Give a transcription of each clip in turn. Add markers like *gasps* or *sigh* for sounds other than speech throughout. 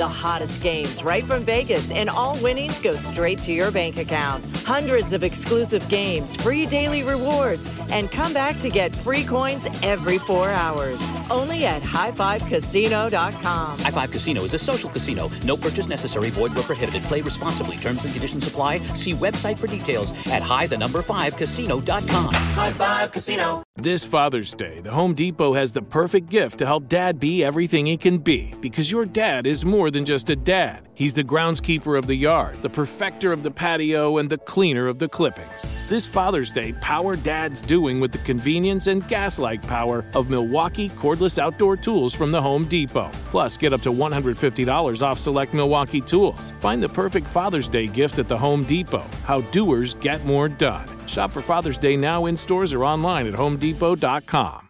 The hottest games right from Vegas, and all winnings go straight to your bank account. Hundreds of exclusive games, free daily rewards, and come back to get free coins every four hours. Only at highfivecasino.com. High Five Casino is a social casino. No purchase necessary. Void where prohibited. Play responsibly. Terms and conditions apply. See website for details at high the number five casino.com. High Five Casino. This Father's Day, the Home Depot has the perfect gift to help dad be everything he can be because your dad is more than just a dad. He's the groundskeeper of the yard, the perfecter of the patio, and the cleaner of the clippings. This Father's Day, power dad's doing with the convenience and gas like power of Milwaukee cordless outdoor tools from the Home Depot. Plus, get up to $150 off select Milwaukee tools. Find the perfect Father's Day gift at the Home Depot. How doers get more done. Shop for Father's Day now in stores or online at homedepot.com.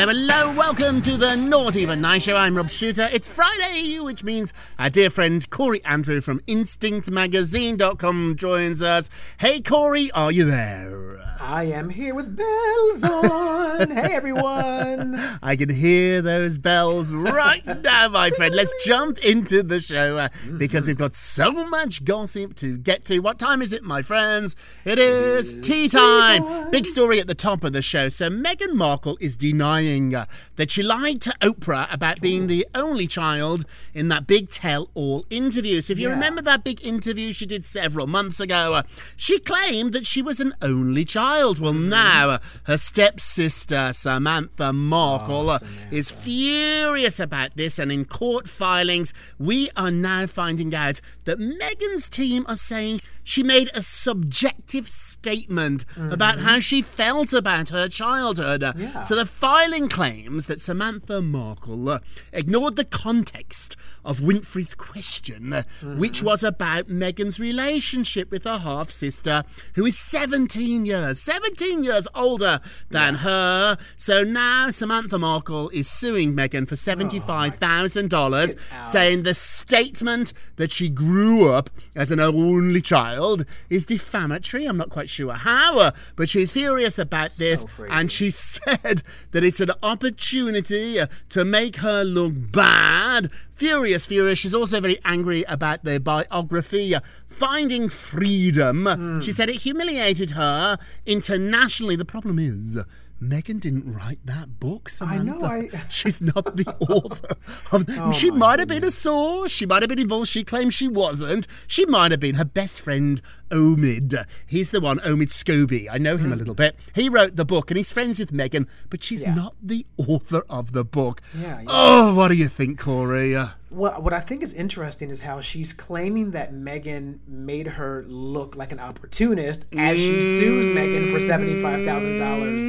Hello, hello. Welcome to the Naughty But Nice Show. I'm Rob Shooter. It's Friday, which means our dear friend Corey Andrew from InstinctMagazine.com joins us. Hey, Corey, are you there? I am here with bells on. *laughs* hey, everyone. I can hear those bells right *laughs* now, my friend. Let's jump into the show uh, because we've got so much gossip to get to. What time is it, my friends? It is tea time. Big story at the top of the show. So, Meghan Markle is denying uh, that she lied to Oprah about being the only child in that big tell all interview. So, if you Yeah. remember that big interview she did several months ago, uh, she claimed that she was an only child. Well, now uh, her stepsister, Samantha Markle, uh, is furious about this, and in court filings, we are now finding out that Meghan's team are saying she made a subjective statement about how she felt about her childhood. Yeah. So the filing claims that Samantha Markle uh, ignored the context of Winfrey's question, uh, which was about Meghan's relationship with her half sister, who is 17 years, 17 years older than her. So now Samantha Markle is suing Meghan for $75,000, saying the statement that she grew up as an only child is defamatory. I'm not quite sure how, uh, but she's furious about this, crazy. and she *laughs* said that it's an opportunity uh, to make her look bad. Furious, furious. She's also very angry about the biography, uh, Finding Freedom. Hmm. She said it humiliated her internationally. The problem is. Meghan didn't write that book, Samantha. I know, *laughs* I- She's not the *laughs* author of. Oh, she might have been a source. She might have been involved. She claims she wasn't. She might have been her best friend, Omid. He's the one, Omid Scobie. I know him a little bit. He wrote the book and he's friends with Meghan, but she's Yeah. not the author of the book. Yeah, yeah. Oh, what do you think, Corey? Uh, What what I think is interesting is how she's claiming that Meghan made her look like an opportunist as she sues Meghan for seventy five thousand dollars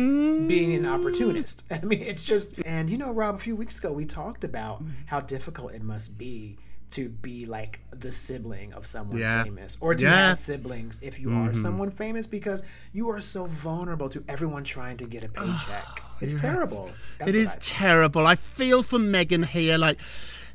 being an opportunist. *laughs* I mean, it's just and you know, Rob, a few weeks ago we talked about how difficult it must be to be like the sibling of someone Yeah. famous or to Yeah. Mm-hmm. have siblings if you are someone famous because you are so vulnerable to everyone trying to get a paycheck. *gasps* it's terrible. That's it is I terrible. I feel for Meghan here. Like,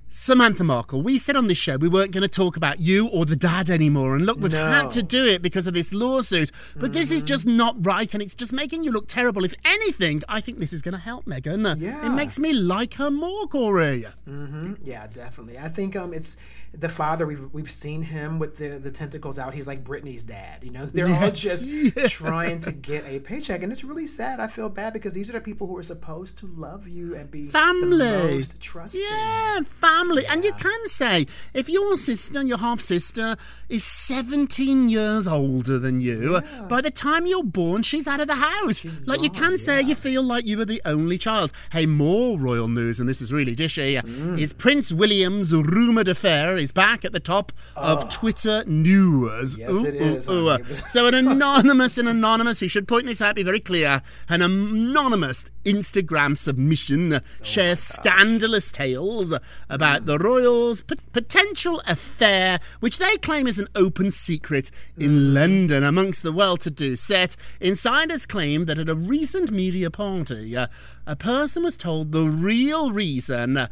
Samantha Markle, we said on this show we weren't going to talk about you or the dad anymore. And look, we've had to do it because of this lawsuit. But this is just not right and it's just making you look terrible. If anything, I think this is going to help Meghan. Yeah. It makes me like her more, Corey. Mm-hmm. Yeah, definitely. I think um, it's the father. We've we've seen him with the the tentacles out. He's like Britney's dad. You know, *laughs* they're all just yeah. trying to get a paycheck, and it's really sad. I feel bad because these are the people who are supposed to love you and be Family. the most trusting. Yeah, family. And you can say, if your sister, and your half sister, is 17 years older than you, by the time you're born, she's out of the house. like, you can say you feel like you were the only child. Hey, more royal news, and this is really dishy, Mm. is Prince William's rumoured affair is back at the top of Twitter news. Oh. Yes, it is, honey. So, an anonymous, an anonymous, we should point this out, be very clear, an anonymous Instagram submission Oh shares scandalous tales about the royals' p- potential affair, which they claim is an open secret in Mm. London amongst the well to do set. Insiders claim that at a recent media party, uh, a person was told the real reason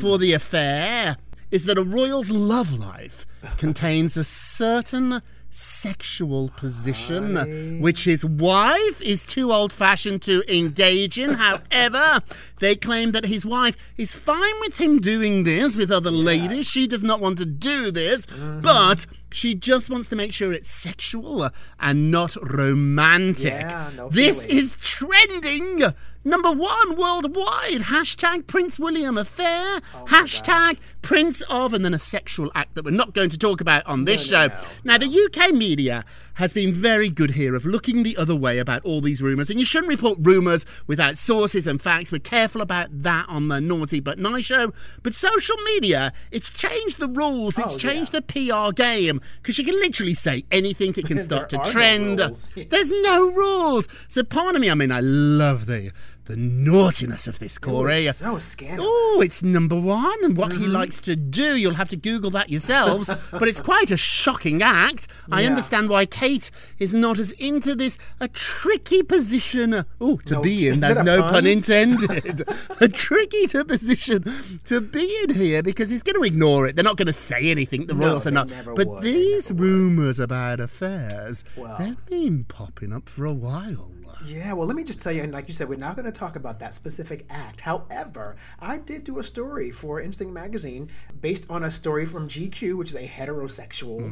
for the affair is that a royal's love life *laughs* contains a certain sexual position which his wife is too old fashioned to engage in. *laughs* However, they claim that his wife is fine with him doing this with other ladies. She does not want to do this, mm-hmm. but she just wants to make sure it's sexual and not romantic. Yeah, no this is trending. Number one worldwide. Hashtag Prince William affair. Oh hashtag Prince of, and then a sexual act that we're not going to talk about on this No, no, show. no, now, the UK media has been very good here of looking the other way about all these rumours, and you shouldn't report rumours without sources and facts. We're careful about that on the Naughty But Nice show. But social media, it's changed the rules, it's Oh, changed the PR game, because you can literally say anything, it can *laughs* start to trend. There's no rules. So, part of me, I mean, I love the the naughtiness of this, Corey. So scandalous. Oh, it's number one, and what he mm-hmm. likes to do. You'll have to Google that yourselves. *laughs* but it's quite a shocking act. I understand why Kate is not as into this. A tricky position. Oh, to No, be in. is That's that a no pun? pun intended. *laughs* a tricky to position to be in here because he's going to ignore it. They're not going to say anything. The No, royals are not. But would. These rumours about affairs, Well. they've been popping up for a while. Yeah, well, let me just tell you, and like you said, we're not going to talk about that specific act. However, I did do a story for Instinct Magazine based on a story from GQ, which is a heterosexual you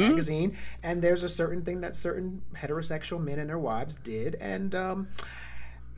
know, magazine. And there's a certain thing that certain heterosexual men and their wives did. And, um,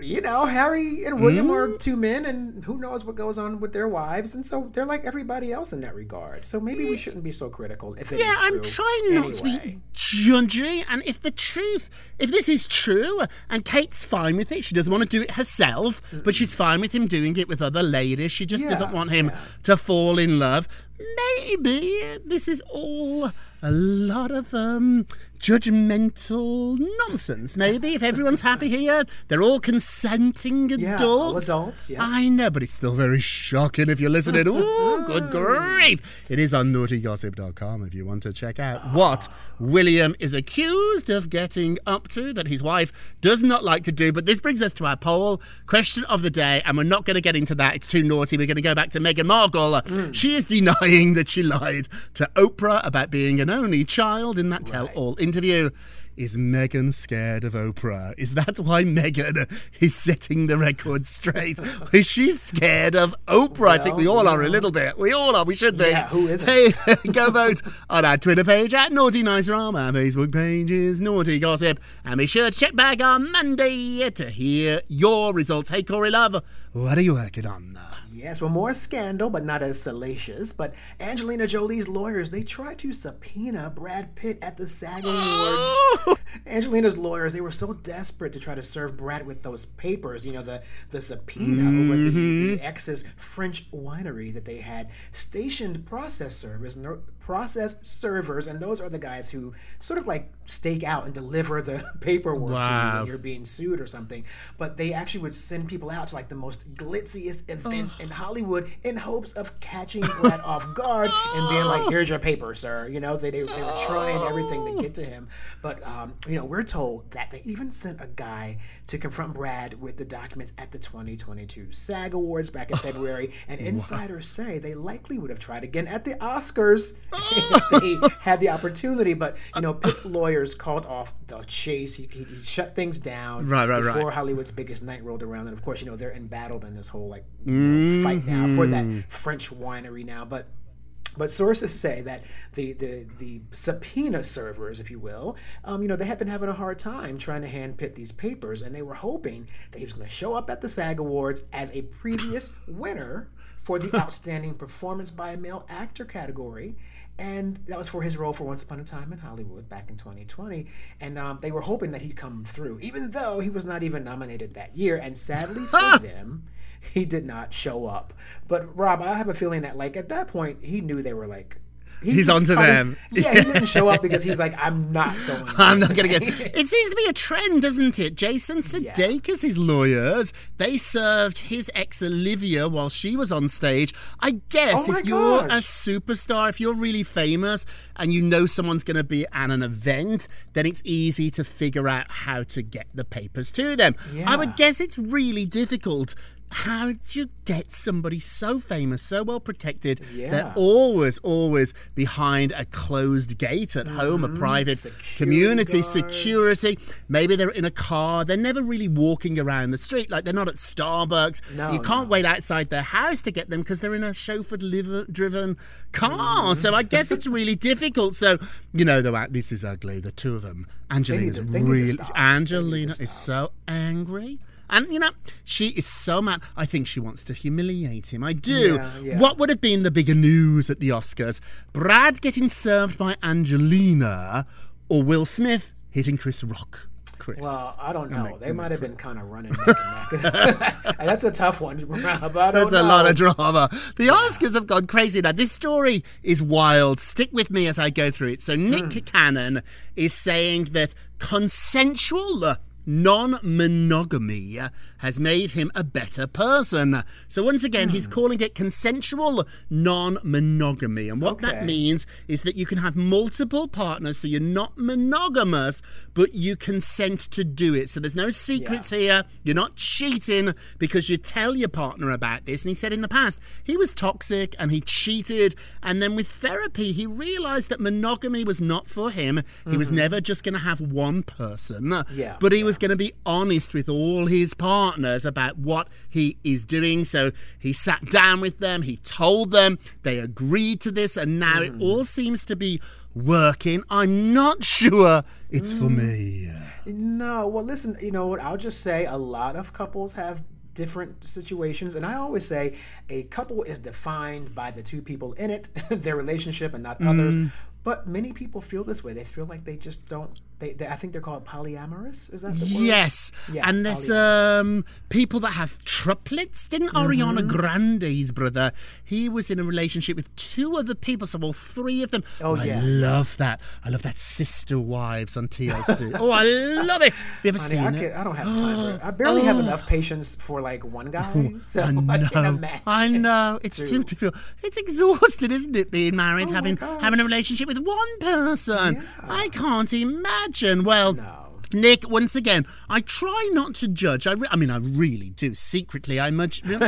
you know, Harry and William are mm-hmm. two men, and who knows what goes on with their wives. And so they're like everybody else in that regard. So maybe we shouldn't be so critical if Yeah, I'm trying not to be judgy. And if the truth, if this is true, and Kate's fine with it, she doesn't want to do it herself, but she's fine with him doing it with other ladies. She just doesn't want him yeah. to fall in love. Maybe this is all a lot of um judgmental nonsense. Maybe if everyone's happy here, they're all consenting Yeah, adults. all adults, yeah. I know, but it's still very shocking if you're listening. *laughs* Ooh, good grief. It is on naughtygossip.com if you want to check out what William is accused of getting up to that his wife does not like to do. But this brings us to our poll question of the day, and we're not going to get into that. It's too naughty. We're going to go back to Meghan Markle. She is denying that she lied to Oprah about being an only child in that tell all interview. Is Meghan scared of Oprah? Is that why Meghan is setting the record straight? *laughs* Is she scared of Oprah? I think we all are a little bit. We all are. We should be. Yeah, who isn't? Hey, *laughs* go vote on our Twitter page at Naughty Nice Rob. Our Facebook page is Naughty Gossip. And be sure to check back on Monday to hear your results. Hey, Corey Love, what are you working on? Yes, well, more scandal, but not as salacious. But Angelina Jolie's lawyers, they tried to subpoena Brad Pitt at the SAG Awards. Oh! Angelina's lawyers, they were so desperate to try to serve Brad with those papers, you know, the, the subpoena over the, the mm-hmm. ex's French winery that they had stationed process servers, no- process servers, and those are the guys who sort of like stake out and deliver the *laughs* paperwork to you when you're being sued or something. But they actually would send people out to like the most most glitziest events in Hollywood in hopes of catching Brad off guard and being like, "Here's your paper, sir." You know, they, they, they were trying everything to get to him, but um, you know, we're told that they even sent a guy to confront Brad with the documents at the 2022 SAG Awards back in February, and *laughs* insiders say they likely would have tried again at the Oscars if they *laughs* had the opportunity. But you know, Pitt's lawyers called off the chase. He, he, he shut things down Right, right, right. before Hollywood's biggest night rolled around, and of course, you know they're embattled in this whole like know, fight now for that French winery now, but. But sources say that the, the, the subpoena servers, if you will, um, you know, they had been having a hard time trying to handpick these papers, and they were hoping that he was going to show up at the SAG Awards as a previous winner for the Outstanding Performance by a Male Actor category. And that was for his role for Once Upon a Time in Hollywood back in 2020. And um, they were hoping that he'd come through, even though he was not even nominated that year. And sadly for *laughs* them, he did not show up. But Rob, I have a feeling that like at that point he knew they were like he He's just onto them. *laughs* Yeah, he didn't show up because he's like, I'm not *laughs* going. I'm not going to tonight." guess. *laughs* It seems to be a trend, doesn't it? Jason Sudeikis, his lawyers, they served his ex Olivia while she was on stage. I guess Oh if you're a superstar, if you're really famous and you know someone's going to be at an event, then it's easy to figure out how to get the papers to them. I would guess it's really difficult. How do you get somebody so famous, so well protected? Yeah. They're always, always behind a closed gate at home, a private Mm-hmm. Security community, guards. security. Maybe they're in a car. They're never really walking around the street. Like they're not at Starbucks. No, you can't no. wait outside their house to get them because they're in a chauffeured liver driven car. Mm-hmm. So I guess it's really difficult. So, you know, though, this is ugly. The two of them. Angelina's to- they need to really. stop. They need to Angelina is so angry. And you know, she is so mad. I think she wants to humiliate him. I do. Yeah, yeah. What would have been the bigger news at the Oscars? Brad getting served by Angelina or Will Smith hitting Chris Rock? Chris. Well, I don't know. They might have been kind of running neck and neck. *laughs* That's a tough one. *laughs* I don't a lot of drama. The Oscars have gone crazy now. This story is wild. Stick with me as I go through it. So, Nick Hmm. Cannon is saying that consensual non monogamy has made him a better person. So, once again, he's Hmm. calling it consensual non monogamy. And what that means is that you can have multiple partners, so you're not monogamous, but you consent to do it. So, there's no secrets here. You're not cheating because you tell your partner about this. And he said in the past, he was toxic and he cheated. And then with therapy, he realized that monogamy was not for him. He was never just going to have one person, Mm-hmm. Yeah, but he was going to be honest with all his partners about what he is doing. So he sat down with them, he told them, they agreed to this, and now Mm-hmm. it all seems to be working. I'm not sure it's for me. No, well, listen, you know what? I'll just say a lot of couples have different situations. And I always say a couple is defined by the two people in it, *laughs* their relationship, and not others. Mm. But many people feel this way. They feel like they just don't. They, they I think they're called polyamorous. Is that the word? Yes, Yeah, and there's um people that have triplets. Didn't Ariana Grande, his brother, he was in a relationship with two other people, so all three of them. Oh, I yeah. love that. I love that Sister Wives on TLC. *laughs* oh, I love it. We have you ever Honey, I, seen can, it? I don't have time for it. I barely have *gasps* enough patience for like one guy. *laughs* So I I, know. imagine. I know. It's too difficult. It's exhausting, isn't it? Being married, Oh having having a relationship with one person. I can't imagine. Well, No. Nick, once again, I try not to judge. I, re- I mean, I really do. Secretly, I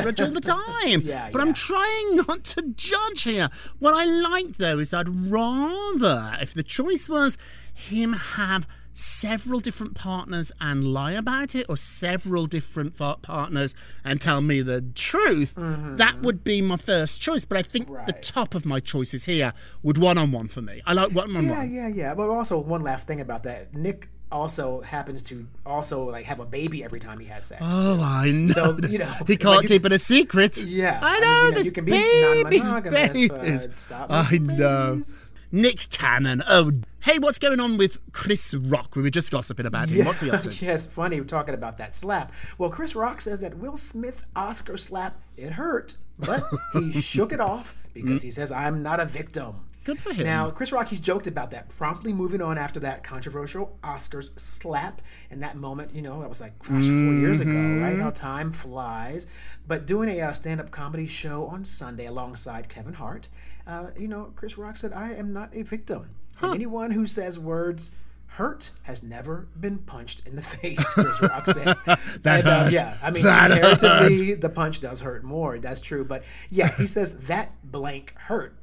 judge all the *laughs* time. Yeah, but yeah. I'm trying not to judge here. What I like, though, is I'd rather, if the choice was him have several different partners and lie about it, or several different partners and tell me the truth, that would be my first choice. But I think the Mm-hmm. Top of my choices here would one on one for me. I like one on Yeah, one. yeah, yeah. Yeah. But also one last thing about that. Nick also happens to also like have a baby every time he has sex. Oh, I know. So, you know, *laughs* he can't you- keep it a secret. Yeah, I I know. mean, you know, there's you can be babies, babies. but stop I know. babies. Nick Cannon. Oh, hey, what's going on with Chris Rock? We were just gossiping about him. What's he up to? *laughs* yes, funny we're talking about that slap. Well, Chris Rock says that Will Smith's Oscar slap it hurt, but he *laughs* shook it off because he says I'm not a victim. Good for him. Now, Chris Rock, he's joked about that, promptly moving on after that controversial Oscars slap. In that moment, you know, that was like, gosh, four years ago, Mm-hmm. right? How time flies. But doing a uh, stand up comedy show on Sunday alongside Kevin Hart, uh, you know, Chris Rock said, I am not a victim. And anyone who says words hurt has never been punched in the *laughs* face, Chris Rock said. *laughs* That And, uh, yeah, I mean, That comparatively, the punch does hurt more. That's true. But yeah, he says that blank hurt,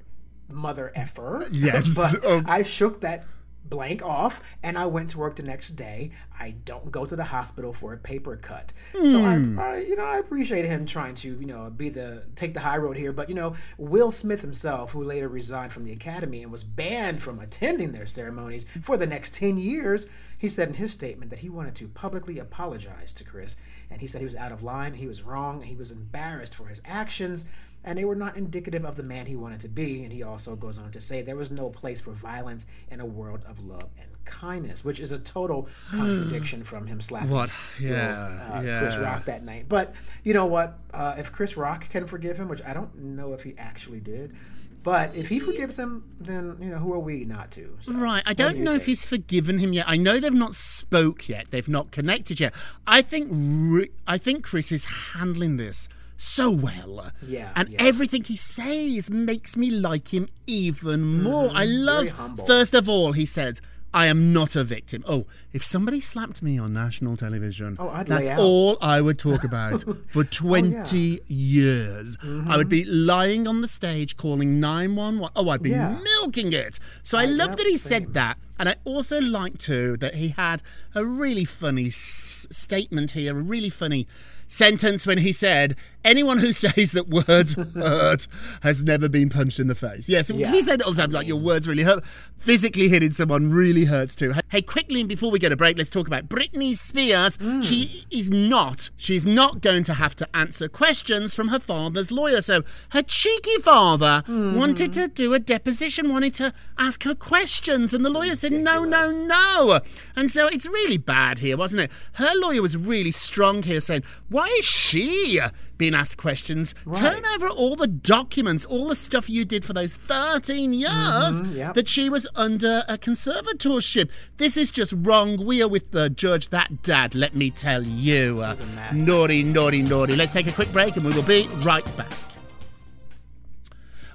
mother effer. *laughs* Yes. but Um, I shook that blank off and I went to work the next day. I don't go to the hospital for a paper cut. So Hmm. I, I, you know, I appreciate him trying to, you know, be the take the high road here. But you know, Will Smith himself, who later resigned from the Academy and was banned from attending their ceremonies for the next ten years, he said in his statement that he wanted to publicly apologize to Chris, and he said he was out of line, he was wrong, he was embarrassed for his actions and they were not indicative of the man he wanted to be. And he also goes on to say there was no place for violence in a world of love and kindness, which is a total *sighs* contradiction from him slapping What? you know, Yeah, uh, Chris. Rock that night. But you know what? Uh, if Chris Rock can forgive him, which I don't know if he actually did, but if he forgives him, then you know who are we not to? So, Right. I don't do know if he's forgiven him yet. I know they've not spoke yet. They've not connected yet. I think I think Chris is handling this so well. Yeah, And yeah. everything he says makes me like him even more. I love Mm-hmm. First of all, he said I am not a victim. Oh, if somebody slapped me on national television, Oh, that's. Oh, all I would talk *laughs* about for 20 years. I would be lying on the stage calling 911. Oh, I'd be Mm-hmm. Yeah. milking it. So I love that he said that. And I also like too that he had a really funny s- statement here, a really funny sentence when he said, "Anyone who says that words hurt has never been punched in the face." Yes, because we Yeah. say that all the time, like your words really hurt. Physically hitting someone really hurts too. Hey, quickly, and before we go to break, let's talk about Britney Spears. Mm. She is not. She's not going to have to answer questions from her father's lawyer. So her cheeky father mm. wanted to do a deposition, wanted to ask her questions, and the lawyer said no, no, no. And so it's really bad here, wasn't it? Her lawyer was really strong here, saying, "Why is she being asked questions? Turn over all the documents, all the stuff you did for those 13 mm-hmm, years yep. that she was under a conservatorship. This is just wrong. We are with the judge. That dad, let me tell you, a mess. naughty, naughty, naughty. Let's take a quick break, and we will be right back."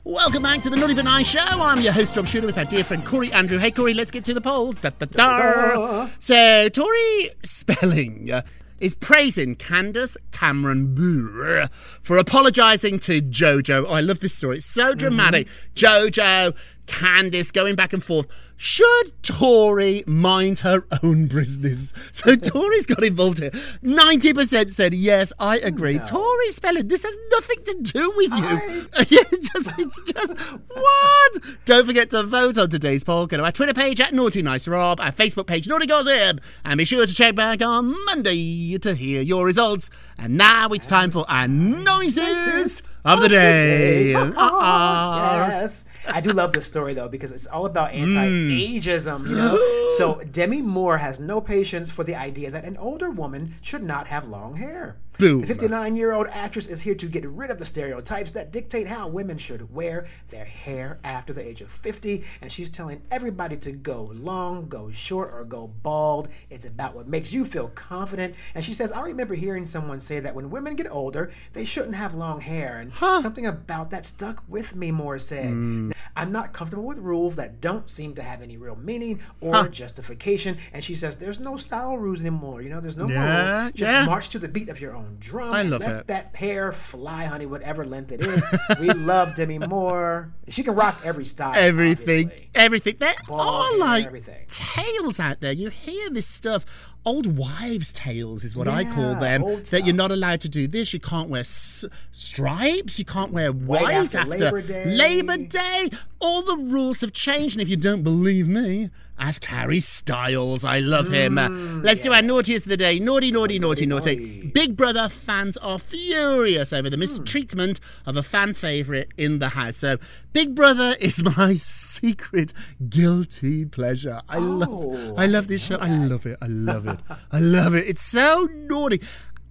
Welcome back to the Naughty But Nice Show. I'm your host, Rob Shooter, with our dear friend Corey Andrew. Hey, Corey, let's get to the polls. Da, da, da. So, Tori Spelling is praising Candace Cameron Bure for apologising to JoJo. Oh, I love this story. It's so dramatic. Mm-hmm. JoJo, Candace going back and forth. Should Tori mind her own business? *laughs* So Tori's got involved here. 90% said yes, I agree. Tori Spelling, this has nothing to do with you. it's *laughs* just, it's just, what? Don't forget to vote on today's poll. Go to our Twitter page at Naughty Nice Rob, our Facebook page Naughty Gossip, and be sure to check back on Monday to hear your results. And now it's time for our nicest of the day. *laughs* Yes. I do love this story though because it's all about mm. anti-ageism, you know. *gasps* so Demi Moore has no patience for the idea that an older woman should not have long hair. Boom. The 59-year-old actress is here to get rid of the stereotypes that dictate how women should wear their hair after the age of 50, and she's telling everybody to go long, go short, or go bald. It's about what makes you feel confident. And she says, I remember hearing someone say that when women get older, they shouldn't have long hair, and something about that stuck with me. Moore said. Hmm. I'm not comfortable with rules that don't seem to have any real meaning or justification. And she says there's no style rules anymore. You know, there's no Yeah, rules. Just yeah. march to the beat of your own drum. I love Let it. that hair fly, honey, whatever length it is. we *laughs* love Demi Moore. She can rock every style. everything, obviously. everything. There Bald are hair, like everything. tales out there. You hear this stuff. Old wives' tales is what I call them. That stuff. you're not allowed to do this. You can't wear s- stripes. You can't wear Right white after Labor Day. Labor Day. All the rules have changed. And if you don't believe me, ask Harry Styles. I love him. Uh, Let's do our naughtiest of the day. Naughty, naughty, naughty, naughty. Big Brother fans are furious over the mistreatment of a fan favourite in the house. So, Big Brother is *laughs* my secret guilty pleasure. I love, I love this show. I love it. I love it. I love it. It's so naughty.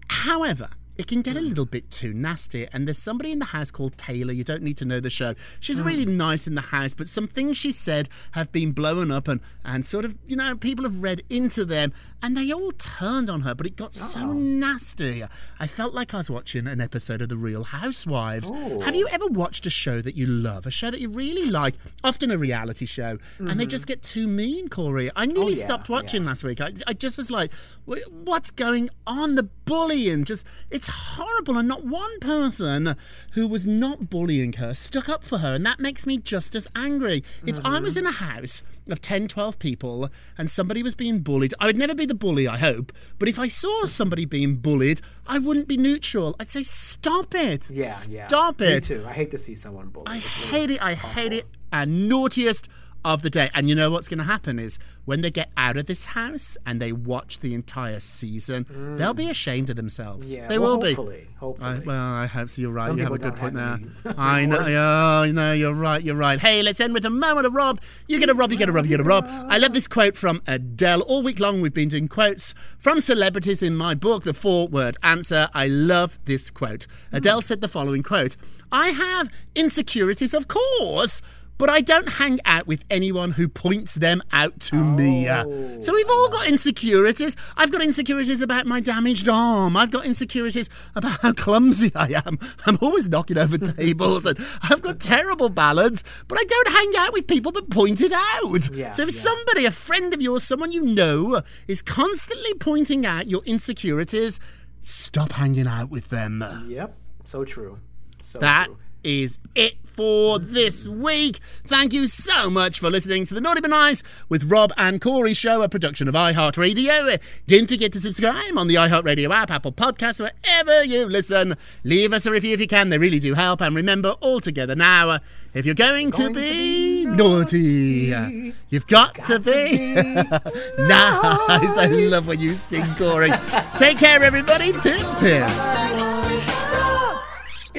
However, it can get a hmm. little bit too nasty. And there's somebody in the house called Taylor. You don't need to know the show. She's hmm. really nice in the house, but some things she said have been blown up and, and sort of, you know, people have read into them and they all turned on her, but it got so oh. nasty. I felt like I was watching an episode of The Real Housewives. Have you oh. ever watched a show that you love, a show that you really like, often a reality show, and they just mm-hmm. get too mean, Corey? I oh, nearly yeah, stopped watching last week. I, I just was like, what's going on? The bullying, just, it's horrible. And not one person who was not bullying her stuck up for her. And that makes me just as angry. If I was in a house of 10, 12 people and somebody was being bullied, I would never be the bully, I hope. But if I saw somebody being bullied, I wouldn't be neutral. I'd say, stop it. Yeah, yeah. Stop it. Me too. I hate to see someone bullied. I It's really hate it. I hate it. And naughtiest of the day. And you know what's going to happen is when they get out of this house and they watch the entire season, they'll be ashamed of themselves. Mm. Yeah, they well, will be. hopefully, I, well, I hope so. You're right. Some you have a good point there. *laughs* I know. Oh, no, you're right. You're right. Hey, let's end with a moment of Rob. You get a Rob. You get a Rob. You get a Rob. I love this quote from Adele. All week long, we've been doing quotes from celebrities in my book, The Four Word Answer. I love this quote. Adele said the following quote: "I have insecurities, of course." But I don't hang out with anyone who points them out to me. Uh, so we've all got insecurities. I've got insecurities about my damaged arm. I've got insecurities about how clumsy I am. I'm always knocking over *laughs* tables and I've got terrible ballads, but I don't hang out with people that point it out. Yeah, so if yeah. somebody, a friend of yours, someone you know, is constantly pointing out your insecurities, stop hanging out with them. Yep. So true. So That true. Is it for this week. Thank you so much for listening to the Naughty But Nice with Rob and Corey show, a production of iHeartRadio. Don't forget to subscribe on the iHeartRadio app, Apple Podcasts, wherever you listen. Leave us a review if you can, they really do help. And remember, all together now, if you're going, to, Going to be be naughty, you've got, to be. *laughs* nice. I love when you sing, Corey. *laughs* Take care, everybody. Pim, pim.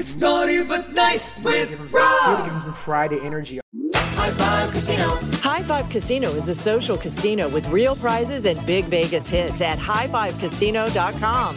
It's naughty but nice with Give 'em Rob. some Friday energy. High Five Casino. High Five Casino is a social casino with real prizes and big Vegas hits at highfivecasino.com.